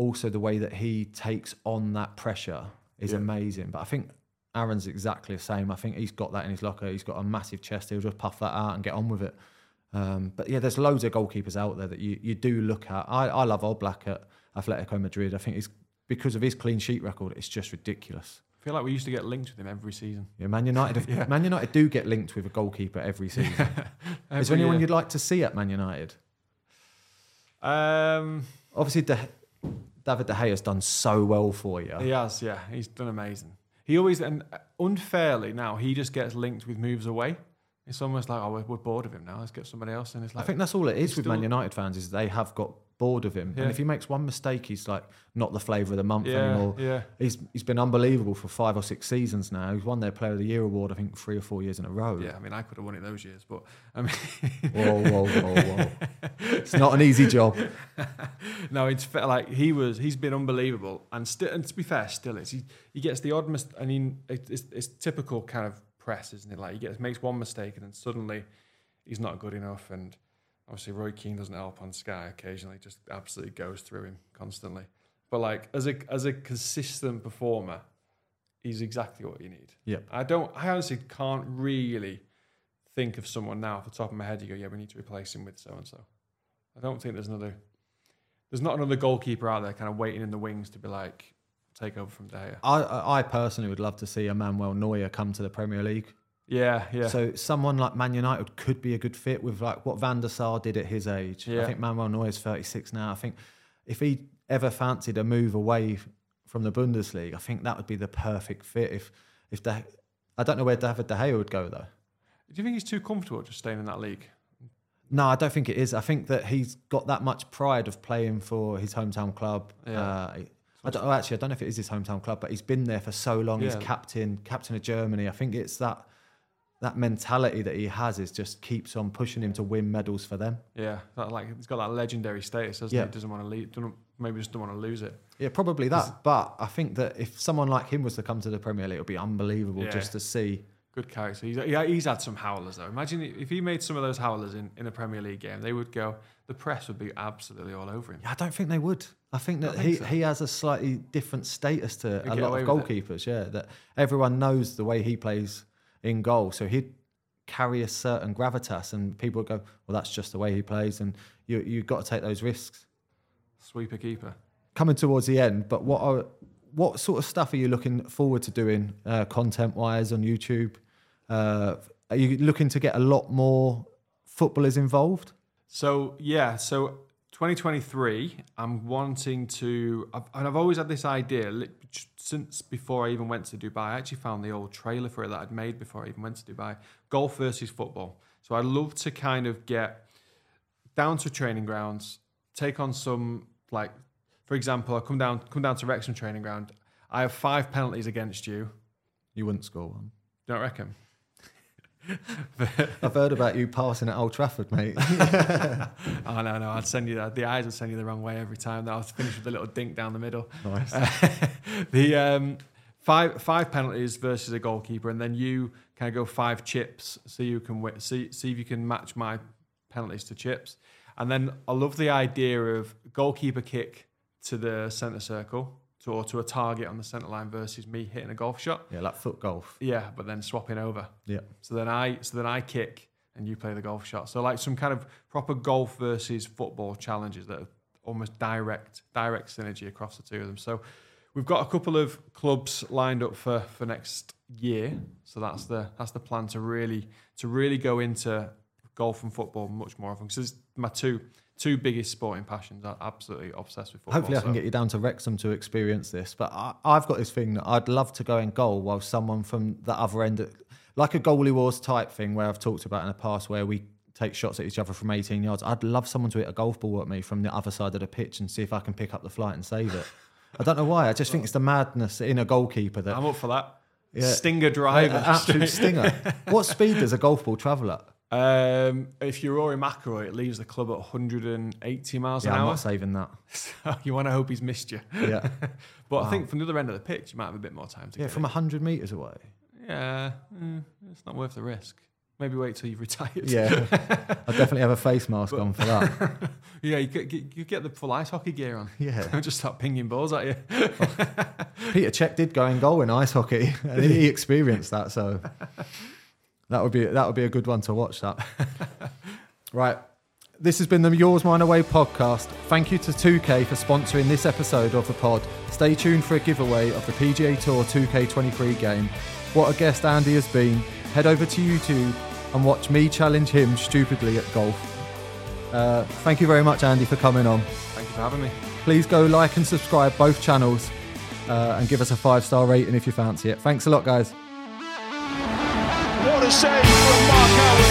also the way that he takes on that pressure is Yeah. amazing. But I think Aaron's exactly the same. I think he's got that in his locker. He's got a massive chest. He'll just puff that out and get on with it. Um, but yeah, there's loads of goalkeepers out there that you, you do look at. I, I love Oblak at Atletico Madrid. I think he's because of his clean sheet record, it's just ridiculous. I feel like we used to get linked with him every season. Yeah, Man United. Yeah. Man United do get linked with a goalkeeper every season. Is there anyone year. you'd like to see at Man United? Um, Obviously, De, David De Gea has done so well for you. He has, yeah. He's done amazing. He always, and unfairly now, he just gets linked with moves away. It's almost like, oh, we're, we're bored of him now. Let's get somebody else. And it's like, I think that's all it is with still- Man United fans is they have got bored of him, Yeah. and if he makes one mistake, he's like not the flavour of the month Yeah, anymore. yeah. He's he's been unbelievable for five or six seasons now. He's won their Player of the Year award, I think, three or four years in a row. Yeah, I mean, I could have won it those years, but I mean, Whoa, whoa, whoa, whoa! It's not an easy job. no, it's fa- like he was. He's been unbelievable, and still, and to be fair, still is. He he gets the odd mistake. I mean, it, it's, it's typical kind of press, isn't it? Like he gets makes one mistake, and then suddenly he's not good enough. And obviously, Roy Keane doesn't help on Sky. Occasionally, just absolutely goes through him constantly. But like as a as a consistent performer, he's exactly what you need. Yep. I don't. I honestly can't really think of someone now off the top of my head. You go, yeah, we need to replace him with so and so. I don't think there's another. There's not another goalkeeper out there kind of waiting in the wings to be like take over from De Gea. I- I, I personally would love to see Emmanuel Neuer come to the Premier League. Yeah, yeah. So someone like Man United could be a good fit with like what Van der Sar did at his age. Yeah. I think Manuel Neuer is 36 now. I think if he ever fancied a move away from the Bundesliga, I think that would be the perfect fit. If if De, I don't know where David De Gea would go though. Do you think he's too comfortable just staying in that league? No, I don't think it is. I think that he's got that much pride of playing for his hometown club. Yeah. Uh, I don't, oh, actually, I don't know if it is his hometown club, but he's been there for so long. He's captain, captain of Germany. I think it's that that mentality that he has is just keeps on pushing him to win medals for them. Yeah, that, like he's got that legendary status, doesn't Yeah. he? Doesn't want to leave. Maybe just don't want to lose it. Yeah, probably that. But I think that if someone like him was to come to the Premier League, it would be unbelievable Yeah. just to see. Good character. He's, yeah, he's had some howlers though. Imagine if he made some of those howlers in, in a Premier League game, they would go. The press would be absolutely all over him. Yeah, I don't think they would. I think that think he, so. he has a slightly different status to He'd a lot of goalkeepers. Yeah, that everyone knows the way he plays in goal, so he'd carry a certain gravitas, and people would go, "Well, that's just the way he plays," and you you've got to take those risks. Sweeper keeper. Coming towards the end, but what are what sort of stuff are you looking forward to doing uh, content wise on YouTube? Uh, are you looking to get a lot more footballers involved? So yeah, so 2023, I'm wanting to, I've, and I've always had this idea since before I even went to Dubai. I actually found the old trailer for it that I'd made before I even went to Dubai. Golf versus football. So I'd love to kind of get down to training grounds, take on some like, for example, I come down, come down to Wrexham training ground. I have five penalties against you. You wouldn't score one. Don't reckon. I've heard about you passing at Old Trafford, mate. oh no, no! I'd send you. The eyes would send you the wrong way every time. That I was finished with a little dink down the middle. Nice. the um, five five penalties versus a goalkeeper, and then you kind of go five chips, so you can see see if you can match my penalties to chips. And then I love the idea of goalkeeper kick to the centre circle, to, or to a target on the centre line versus me hitting a golf shot. yeah, like foot golf. Yeah, but then swapping over. Yeah. So then I so then I kick and you play the golf shot. So like some kind of proper golf versus football challenges that are almost direct direct synergy across the two of them. So we've got a couple of clubs lined up for for next year. So that's the that's the plan to really to really go into golf and football much more often because it's my two two biggest sporting passions. I'm absolutely obsessed with football. Hopefully, I can so- get you down to Wrexham to experience this. But I, I've got this thing that I'd love to go in goal while someone from the other end, like a goalie wars type thing, where I've talked about in the past, where we take shots at each other from 18 yards. I'd love someone to hit a golf ball at me from the other side of the pitch and see if I can pick up the flight and save it. I don't know why. I just think it's the madness in a goalkeeper that I'm up for that. Stinger driver. An absolute stinger. what speed does a golf ball travel at? Um, if you're Rory McIlroy, it leaves the club at 180 miles Yeah, an I'm hour. not saving that. So you want to hope he's missed you. Yeah. but I think from the other end of the pitch, you might have a bit more time to Yeah, get from it. 100 metres away. Yeah, mm, it's not worth the risk. Maybe wait till you've retired. Yeah. I'd definitely have a face mask on for that. yeah, you get, get, you get the full ice hockey gear on. Yeah. And just start pinging balls at you. Peter Cech did go in goal in ice hockey, and he experienced that. So that would be that would be a good one to watch. That right. This has been the Yours Mine Away podcast. Thank you to 2K for sponsoring this episode of the pod. Stay tuned for a giveaway of the PGA Tour 2K23 game. What a guest Andy has been. Head over to YouTube and watch me challenge him stupidly at golf. Uh, thank you very much, Andy, for coming on. Thank you for having me. Please go like and subscribe both channels uh, and give us a five star rating if you fancy it. Thanks a lot, guys. What a save from Mark Howard.